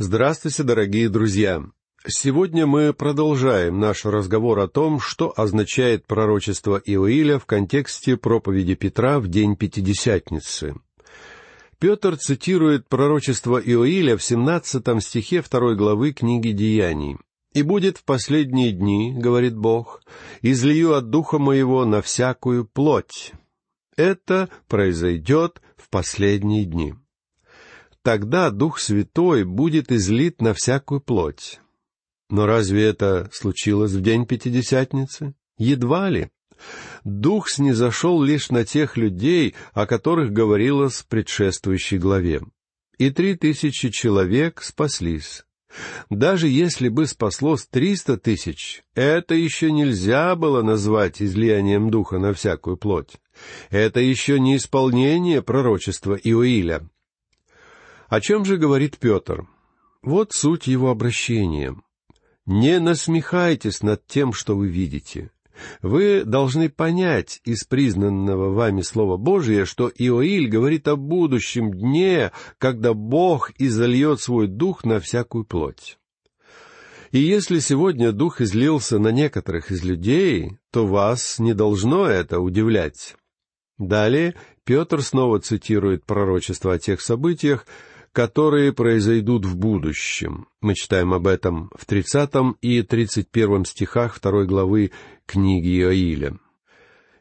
Здравствуйте, дорогие друзья! Сегодня мы продолжаем наш разговор о том, что означает пророчество Иоиля в контексте проповеди Петра в день Пятидесятницы. Петр цитирует пророчество Иоиля в 17 стихе второй главы книги «Деяний». «И будет в последние дни, — говорит Бог, — излию от духа моего на всякую плоть». Это произойдет в последние дни. Тогда Дух Святой будет излит на всякую плоть. Но разве это случилось в день Пятидесятницы? Едва ли. Дух снизошел лишь на тех людей, о которых говорилось в предшествующей главе. И три тысячи человек спаслись. Даже если бы спаслось триста тысяч, это еще нельзя было назвать излиянием духа на всякую плоть. Это еще не исполнение пророчества Иоиля. О чем же говорит Петр? Вот суть его обращения. Не насмехайтесь над тем, что вы видите. Вы должны понять из признанного вами Слова Божия, что Иоиль говорит о будущем дне, когда Бог изольет свой дух на всякую плоть. И если сегодня дух излился на некоторых из людей, то вас не должно это удивлять. Далее Петр снова цитирует пророчество о тех событиях, которые произойдут в будущем. Мы читаем об этом в 30 и 31 стихах второй главы книги Иоиля.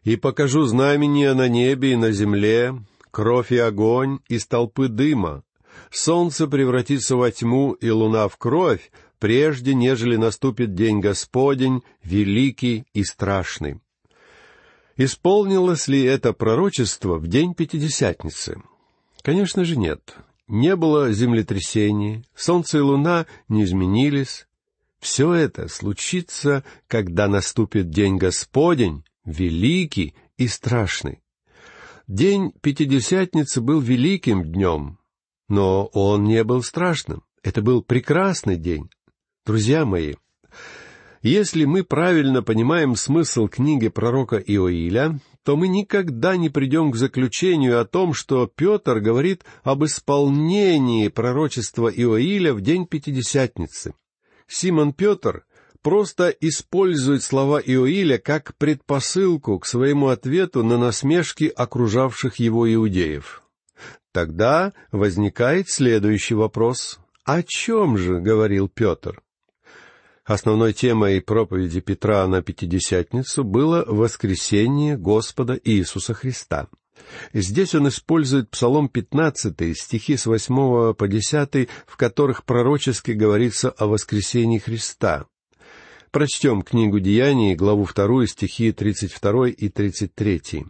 «И покажу знамения на небе и на земле, кровь и огонь из толпы дыма. Солнце превратится во тьму и луна в кровь, прежде нежели наступит день Господень, великий и страшный». Исполнилось ли это пророчество в день Пятидесятницы? Конечно же нет не было землетрясений, солнце и луна не изменились. Все это случится, когда наступит день Господень, великий и страшный. День Пятидесятницы был великим днем, но он не был страшным. Это был прекрасный день. Друзья мои, если мы правильно понимаем смысл книги пророка Иоиля, то мы никогда не придем к заключению о том, что Петр говорит об исполнении пророчества Иоиля в день Пятидесятницы. Симон Петр просто использует слова Иоиля как предпосылку к своему ответу на насмешки окружавших его иудеев. Тогда возникает следующий вопрос. О чем же говорил Петр? Основной темой проповеди Петра на Пятидесятницу было воскресение Господа Иисуса Христа. Здесь он использует Псалом 15, стихи с 8 по 10, в которых пророчески говорится о воскресении Христа. Прочтем книгу Деяний, главу 2, стихи 32 и 33.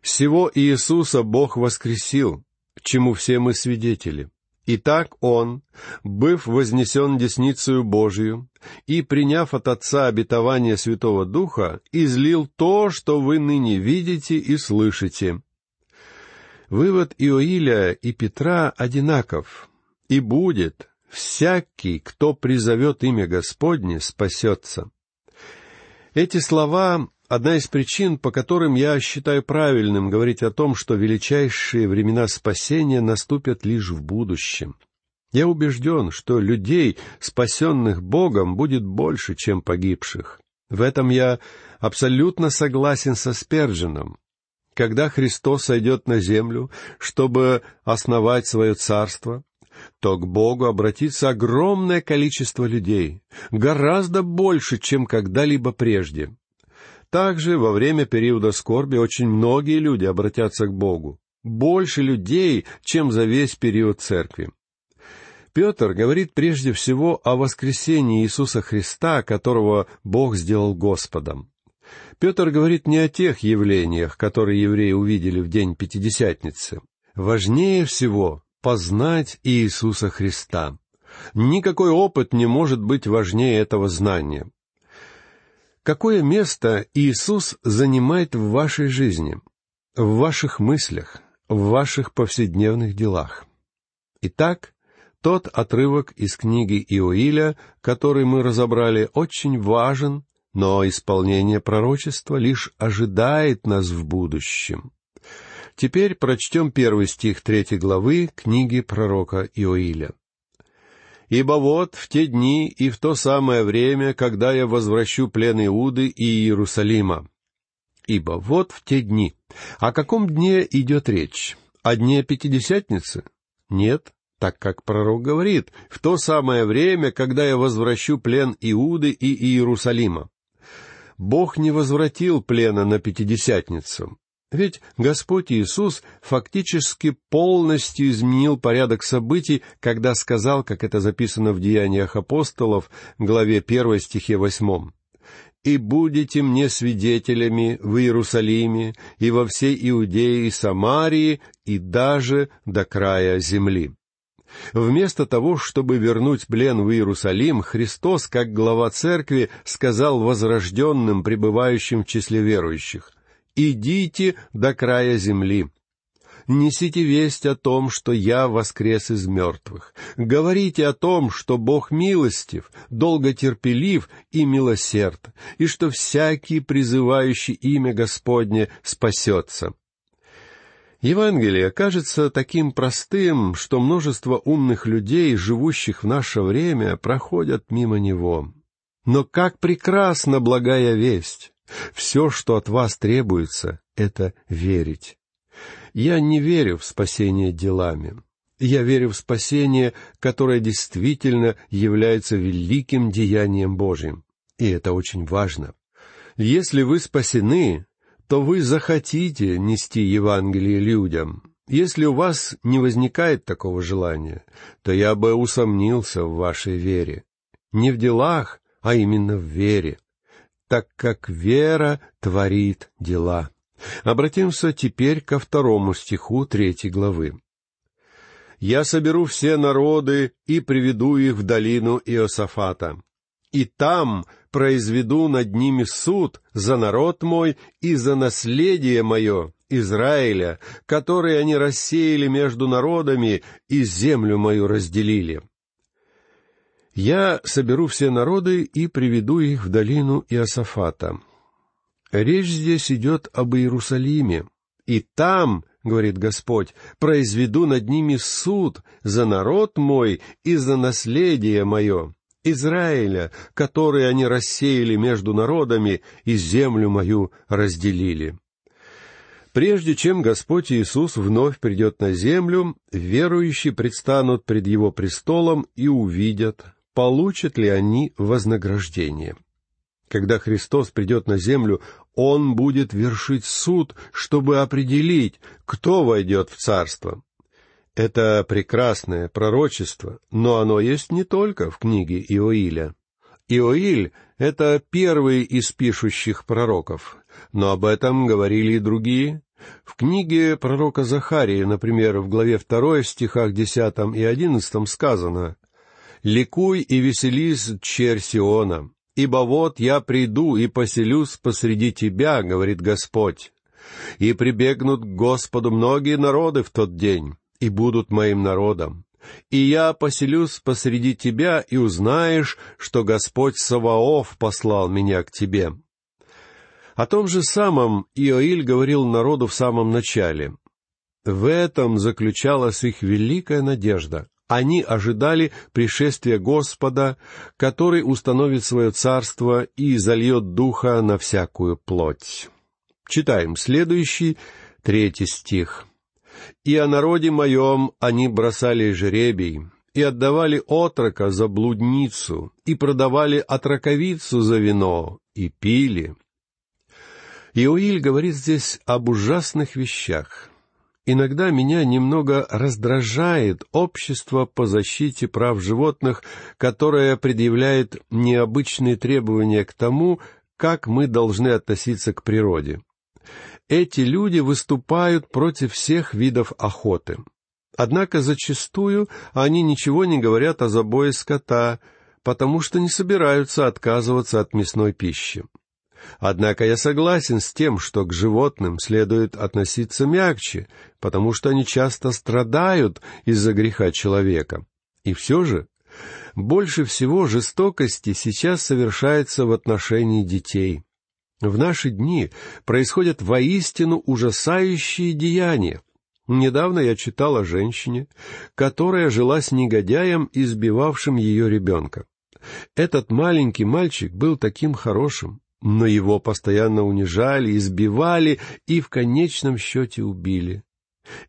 «Всего Иисуса Бог воскресил, чему все мы свидетели. Итак, он, быв вознесен десницею Божию и, приняв от Отца обетование Святого Духа, излил то, что вы ныне видите и слышите. Вывод Иоиля и Петра одинаков, и будет «всякий, кто призовет имя Господне, спасется». Эти слова Одна из причин, по которым я считаю правильным говорить о том, что величайшие времена спасения наступят лишь в будущем. Я убежден, что людей, спасенных Богом, будет больше, чем погибших. В этом я абсолютно согласен со Сперджином. Когда Христос сойдет на землю, чтобы основать свое царство, то к Богу обратится огромное количество людей, гораздо больше, чем когда-либо прежде. Также во время периода скорби очень многие люди обратятся к Богу. Больше людей, чем за весь период церкви. Петр говорит прежде всего о воскресении Иисуса Христа, которого Бог сделал Господом. Петр говорит не о тех явлениях, которые евреи увидели в день Пятидесятницы. Важнее всего познать Иисуса Христа. Никакой опыт не может быть важнее этого знания. Какое место Иисус занимает в вашей жизни, в ваших мыслях, в ваших повседневных делах? Итак, тот отрывок из книги Иоиля, который мы разобрали, очень важен, но исполнение пророчества лишь ожидает нас в будущем. Теперь прочтем первый стих третьей главы книги пророка Иоиля. Ибо вот в те дни и в то самое время, когда я возвращу плен Иуды и Иерусалима. Ибо вот в те дни. О каком дне идет речь? О дне Пятидесятницы? Нет, так как пророк говорит, в то самое время, когда я возвращу плен Иуды и Иерусалима. Бог не возвратил плена на Пятидесятницу. Ведь Господь Иисус фактически полностью изменил порядок событий, когда сказал, как это записано в Деяниях апостолов, главе 1 стихе 8, «И будете мне свидетелями в Иерусалиме и во всей Иудее и Самарии и даже до края земли». Вместо того, чтобы вернуть плен в Иерусалим, Христос, как глава церкви, сказал возрожденным, пребывающим в числе верующих, идите до края земли. Несите весть о том, что я воскрес из мертвых. Говорите о том, что Бог милостив, долготерпелив и милосерд, и что всякий, призывающий имя Господне, спасется. Евангелие кажется таким простым, что множество умных людей, живущих в наше время, проходят мимо него. Но как прекрасна благая весть! Все, что от вас требуется, это верить. Я не верю в спасение делами. Я верю в спасение, которое действительно является великим деянием Божьим. И это очень важно. Если вы спасены, то вы захотите нести Евангелие людям. Если у вас не возникает такого желания, то я бы усомнился в вашей вере. Не в делах, а именно в вере так как вера творит дела. Обратимся теперь ко второму стиху третьей главы. «Я соберу все народы и приведу их в долину Иосафата, и там произведу над ними суд за народ мой и за наследие мое, Израиля, который они рассеяли между народами и землю мою разделили. «Я соберу все народы и приведу их в долину Иосафата». Речь здесь идет об Иерусалиме. «И там, — говорит Господь, — произведу над ними суд за народ мой и за наследие мое, Израиля, который они рассеяли между народами и землю мою разделили». Прежде чем Господь Иисус вновь придет на землю, верующие предстанут пред Его престолом и увидят, получат ли они вознаграждение. Когда Христос придет на землю, Он будет вершить суд, чтобы определить, кто войдет в Царство. Это прекрасное пророчество, но оно есть не только в книге Иоиля. Иоиль — это первый из пишущих пророков, но об этом говорили и другие. В книге пророка Захарии, например, в главе 2 стихах 10 и 11 сказано «Ликуй и веселись, черь Сиона, ибо вот я приду и поселюсь посреди тебя, — говорит Господь, — и прибегнут к Господу многие народы в тот день, и будут моим народом. И я поселюсь посреди тебя, и узнаешь, что Господь Саваоф послал меня к тебе». О том же самом Иоиль говорил народу в самом начале. В этом заключалась их великая надежда. Они ожидали пришествия Господа, который установит свое царство и зальет духа на всякую плоть. Читаем следующий, третий стих. «И о народе моем они бросали жребий, и отдавали отрока за блудницу, и продавали отроковицу за вино, и пили». Иоиль говорит здесь об ужасных вещах. Иногда меня немного раздражает общество по защите прав животных, которое предъявляет необычные требования к тому, как мы должны относиться к природе. Эти люди выступают против всех видов охоты. Однако зачастую они ничего не говорят о забое скота, потому что не собираются отказываться от мясной пищи. Однако я согласен с тем, что к животным следует относиться мягче, потому что они часто страдают из-за греха человека. И все же, больше всего жестокости сейчас совершается в отношении детей. В наши дни происходят воистину ужасающие деяния. Недавно я читал о женщине, которая жила с негодяем, избивавшим ее ребенка. Этот маленький мальчик был таким хорошим, но его постоянно унижали, избивали и в конечном счете убили.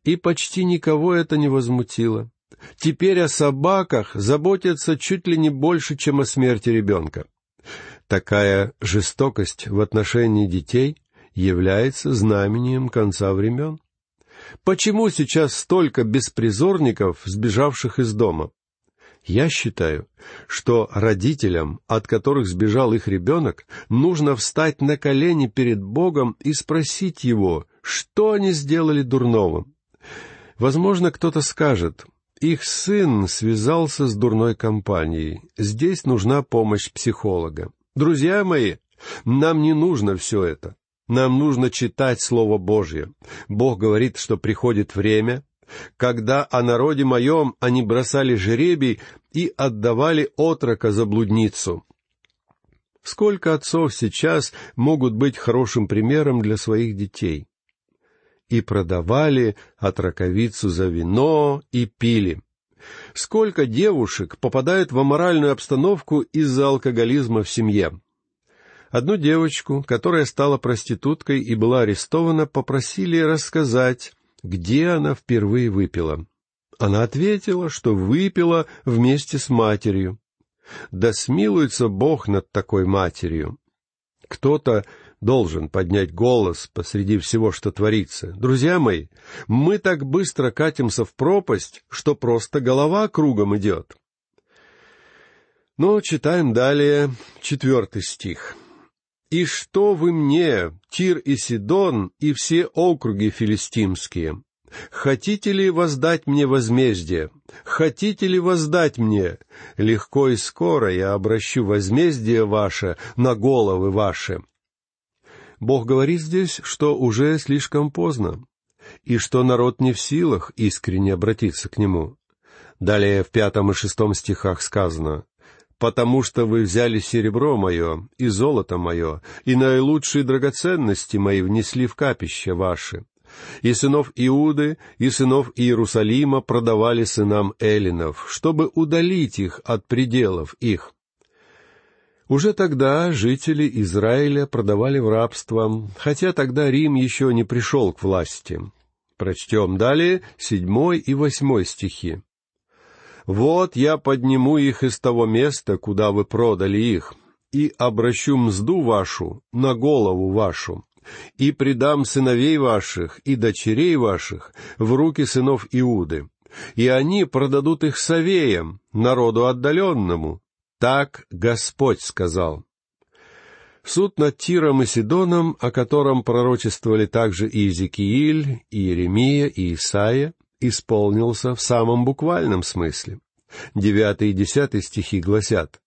И почти никого это не возмутило. Теперь о собаках заботятся чуть ли не больше, чем о смерти ребенка. Такая жестокость в отношении детей является знамением конца времен. Почему сейчас столько беспризорников, сбежавших из дома? Я считаю, что родителям, от которых сбежал их ребенок, нужно встать на колени перед Богом и спросить Его, что они сделали дурного. Возможно, кто-то скажет, их сын связался с дурной компанией, здесь нужна помощь психолога. Друзья мои, нам не нужно все это. Нам нужно читать Слово Божье. Бог говорит, что приходит время, когда о народе моем они бросали жеребий и отдавали отрока за блудницу. Сколько отцов сейчас могут быть хорошим примером для своих детей? И продавали отроковицу за вино и пили. Сколько девушек попадают в аморальную обстановку из-за алкоголизма в семье? Одну девочку, которая стала проституткой и была арестована, попросили рассказать, где она впервые выпила. Она ответила, что выпила вместе с матерью. Да смилуется Бог над такой матерью. Кто-то должен поднять голос посреди всего, что творится. Друзья мои, мы так быстро катимся в пропасть, что просто голова кругом идет. Но читаем далее четвертый стих. «И что вы мне, Тир и Сидон, и все округи филистимские? Хотите ли воздать мне возмездие? Хотите ли воздать мне? Легко и скоро я обращу возмездие ваше на головы ваши». Бог говорит здесь, что уже слишком поздно, и что народ не в силах искренне обратиться к нему. Далее в пятом и шестом стихах сказано, потому что вы взяли серебро мое и золото мое, и наилучшие драгоценности мои внесли в капище ваши. И сынов Иуды, и сынов Иерусалима продавали сынам Эллинов, чтобы удалить их от пределов их. Уже тогда жители Израиля продавали в рабство, хотя тогда Рим еще не пришел к власти. Прочтем далее седьмой и восьмой стихи. Вот я подниму их из того места, куда вы продали их, и обращу мзду вашу на голову вашу, и предам сыновей ваших и дочерей ваших в руки сынов Иуды, и они продадут их совеям, народу отдаленному. Так Господь сказал. Суд над Тиром и Сидоном, о котором пророчествовали также и Иезекииль, и Иеремия, и Исаия, исполнился в самом буквальном смысле. Девятый и десятый стихи гласят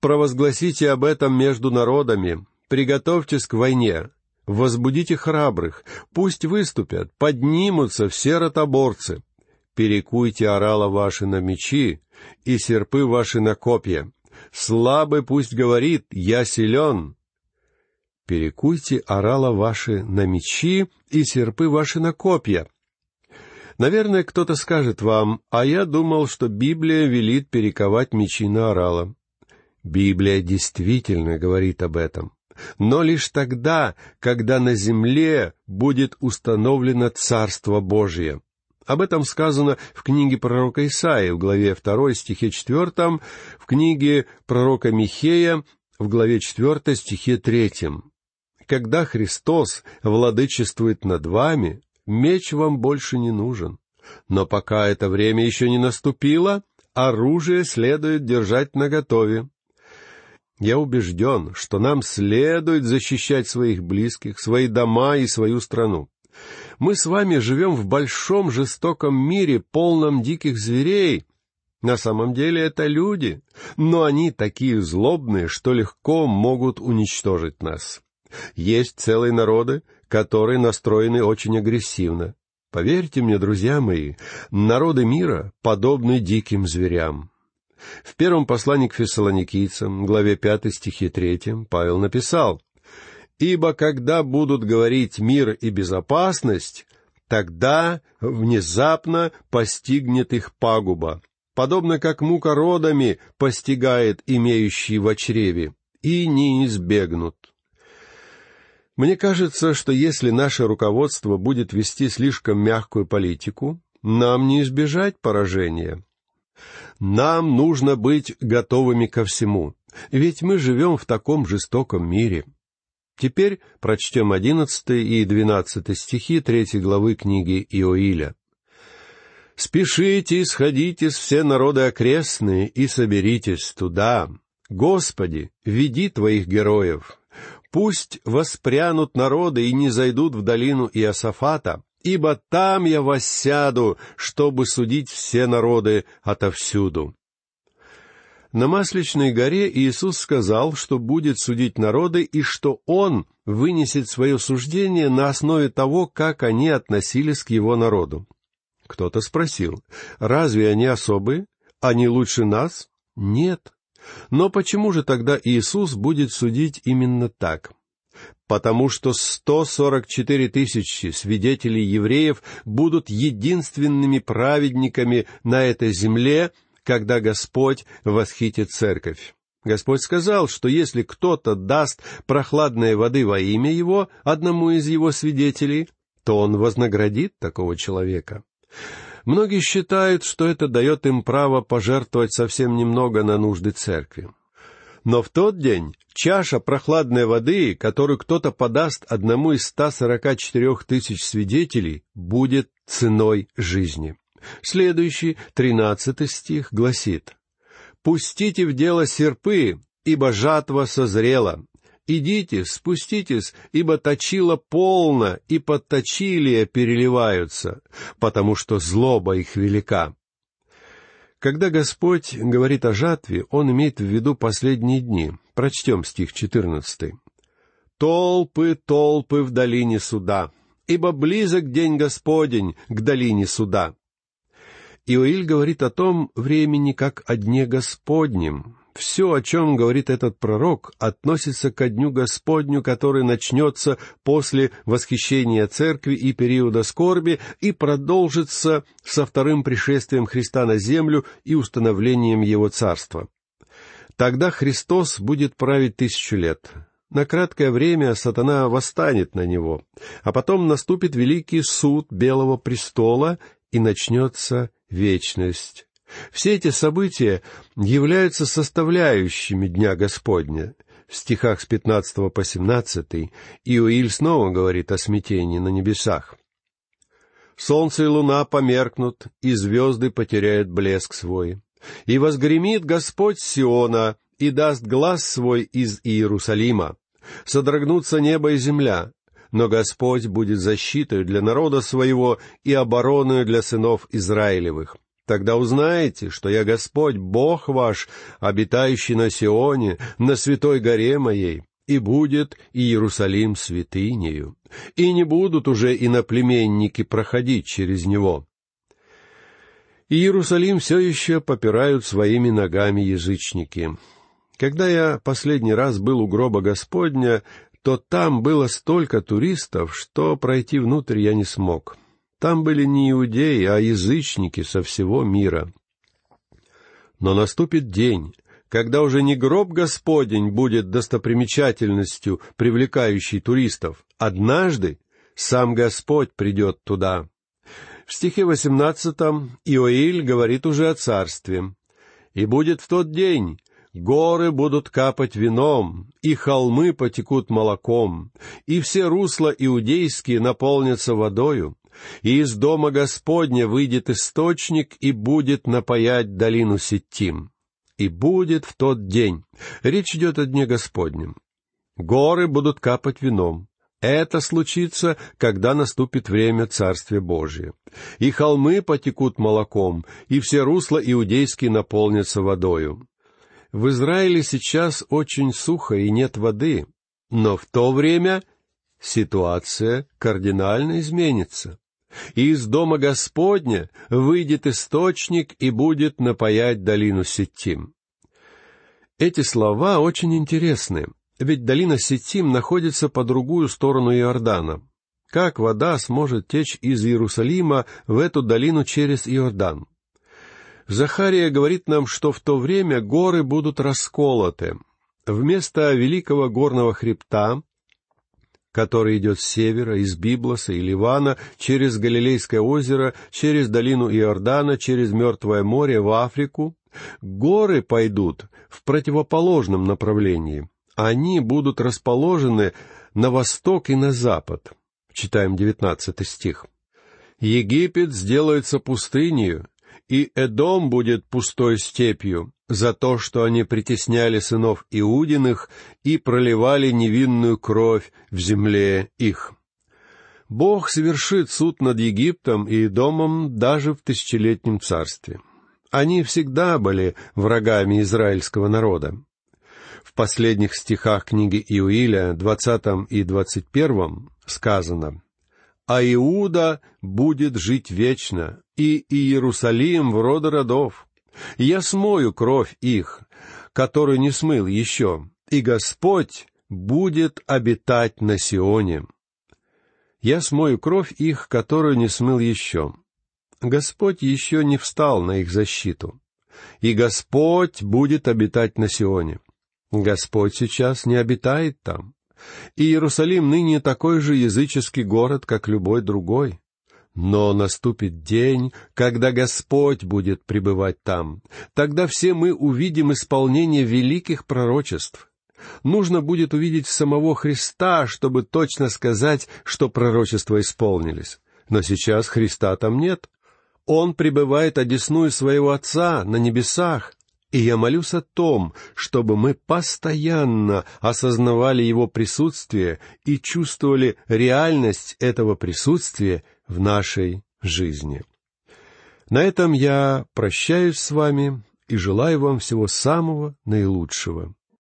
«Провозгласите об этом между народами, приготовьтесь к войне, возбудите храбрых, пусть выступят, поднимутся все ротоборцы, перекуйте орала ваши на мечи и серпы ваши на копья. Слабый пусть говорит «Я силен». Перекуйте орала ваши на мечи и серпы ваши на копья. Наверное, кто-то скажет вам, а я думал, что Библия велит перековать мечи на орала. Библия действительно говорит об этом. Но лишь тогда, когда на земле будет установлено Царство Божье. Об этом сказано в книге пророка Исаии в главе 2 стихе 4, в книге пророка Михея в главе 4 стихе 3. Когда Христос владычествует над вами, меч вам больше не нужен. Но пока это время еще не наступило, оружие следует держать наготове. Я убежден, что нам следует защищать своих близких, свои дома и свою страну. Мы с вами живем в большом жестоком мире, полном диких зверей. На самом деле это люди, но они такие злобные, что легко могут уничтожить нас. Есть целые народы, которые настроены очень агрессивно. Поверьте мне, друзья мои, народы мира подобны диким зверям. В первом послании к фессалоникийцам, главе 5 стихе 3, Павел написал, «Ибо когда будут говорить мир и безопасность, Тогда внезапно постигнет их пагуба, подобно как мука родами постигает имеющий в чреве, и не избегнут. Мне кажется, что если наше руководство будет вести слишком мягкую политику, нам не избежать поражения. Нам нужно быть готовыми ко всему, ведь мы живем в таком жестоком мире. Теперь прочтем одиннадцатый и двенадцатый стихи третьей главы книги Иоиля. «Спешите, сходитесь все народы окрестные и соберитесь туда. Господи, веди Твоих героев. Пусть воспрянут народы и не зайдут в долину Иосафата, ибо там я воссяду, чтобы судить все народы отовсюду». На Масличной горе Иисус сказал, что будет судить народы и что Он вынесет свое суждение на основе того, как они относились к Его народу. Кто-то спросил, разве они особые? Они лучше нас? Нет. Но почему же тогда Иисус будет судить именно так? Потому что 144 тысячи свидетелей евреев будут единственными праведниками на этой земле, когда Господь восхитит церковь. Господь сказал, что если кто-то даст прохладной воды во имя Его одному из Его свидетелей, то Он вознаградит такого человека. Многие считают, что это дает им право пожертвовать совсем немного на нужды церкви. Но в тот день чаша прохладной воды, которую кто-то подаст одному из 144 тысяч свидетелей, будет ценой жизни. Следующий, тринадцатый стих, гласит «Пустите в дело серпы, ибо жатва созрела. Идите, спуститесь, ибо точило полно, и подточилия переливаются, потому что злоба их велика». Когда Господь говорит о жатве, Он имеет в виду последние дни. Прочтем стих четырнадцатый. «Толпы, толпы в долине суда, ибо близок день Господень к долине суда. Иоиль говорит о том времени как о дне Господнем. Все, о чем говорит этот пророк, относится ко дню Господню, который начнется после восхищения церкви и периода скорби и продолжится со вторым пришествием Христа на землю и установлением Его царства. Тогда Христос будет править тысячу лет. На краткое время сатана восстанет на него, а потом наступит великий суд Белого престола, и начнется вечность. Все эти события являются составляющими Дня Господня. В стихах с 15 по 17 Иоиль снова говорит о смятении на небесах. «Солнце и луна померкнут, и звезды потеряют блеск свой. И возгремит Господь Сиона, и даст глаз свой из Иерусалима. Содрогнутся небо и земля, но Господь будет защитой для народа своего и обороной для сынов Израилевых. Тогда узнаете, что я Господь, Бог ваш, обитающий на Сионе, на святой горе моей, и будет Иерусалим святынею, и не будут уже иноплеменники проходить через него. Иерусалим все еще попирают своими ногами язычники. Когда я последний раз был у гроба Господня, то там было столько туристов, что пройти внутрь я не смог. Там были не иудеи, а язычники со всего мира. Но наступит день, когда уже не гроб Господень будет достопримечательностью, привлекающей туристов. Однажды сам Господь придет туда. В стихе восемнадцатом Иоиль говорит уже о царстве. «И будет в тот день, Горы будут капать вином, и холмы потекут молоком, и все русла иудейские наполнятся водою, и из дома Господня выйдет источник и будет напаять долину Ситтим. И будет в тот день. Речь идет о дне Господнем. Горы будут капать вином. Это случится, когда наступит время Царствия Божия. И холмы потекут молоком, и все русла иудейские наполнятся водою. В Израиле сейчас очень сухо и нет воды, но в то время ситуация кардинально изменится. И из дома Господня выйдет источник и будет напаять долину Сетим. Эти слова очень интересны, ведь долина Сетим находится по другую сторону Иордана. как вода сможет течь из Иерусалима в эту долину через Иордан. Захария говорит нам, что в то время горы будут расколоты. Вместо великого горного хребта, который идет с севера, из Библоса и Ливана, через Галилейское озеро, через долину Иордана, через Мертвое море в Африку, горы пойдут в противоположном направлении. Они будут расположены на восток и на запад. Читаем девятнадцатый стих. Египет сделается пустынью, и Эдом будет пустой степью за то, что они притесняли сынов Иудиных и проливали невинную кровь в земле их. Бог совершит суд над Египтом и Эдомом даже в тысячелетнем царстве. Они всегда были врагами израильского народа. В последних стихах книги Иуиля, двадцатом и двадцать первом, сказано «А Иуда будет жить вечно, и Иерусалим в роды родов. Я смою кровь их, которую не смыл еще, и Господь будет обитать на Сионе. Я смою кровь их, которую не смыл еще. Господь еще не встал на их защиту. И Господь будет обитать на Сионе. Господь сейчас не обитает там. И Иерусалим ныне такой же языческий город, как любой другой. Но наступит день, когда Господь будет пребывать там. Тогда все мы увидим исполнение великих пророчеств. Нужно будет увидеть самого Христа, чтобы точно сказать, что пророчества исполнились. Но сейчас Христа там нет. Он пребывает одесную своего Отца на небесах. И я молюсь о том, чтобы мы постоянно осознавали Его присутствие и чувствовали реальность этого присутствия в нашей жизни. На этом я прощаюсь с вами и желаю вам всего самого наилучшего.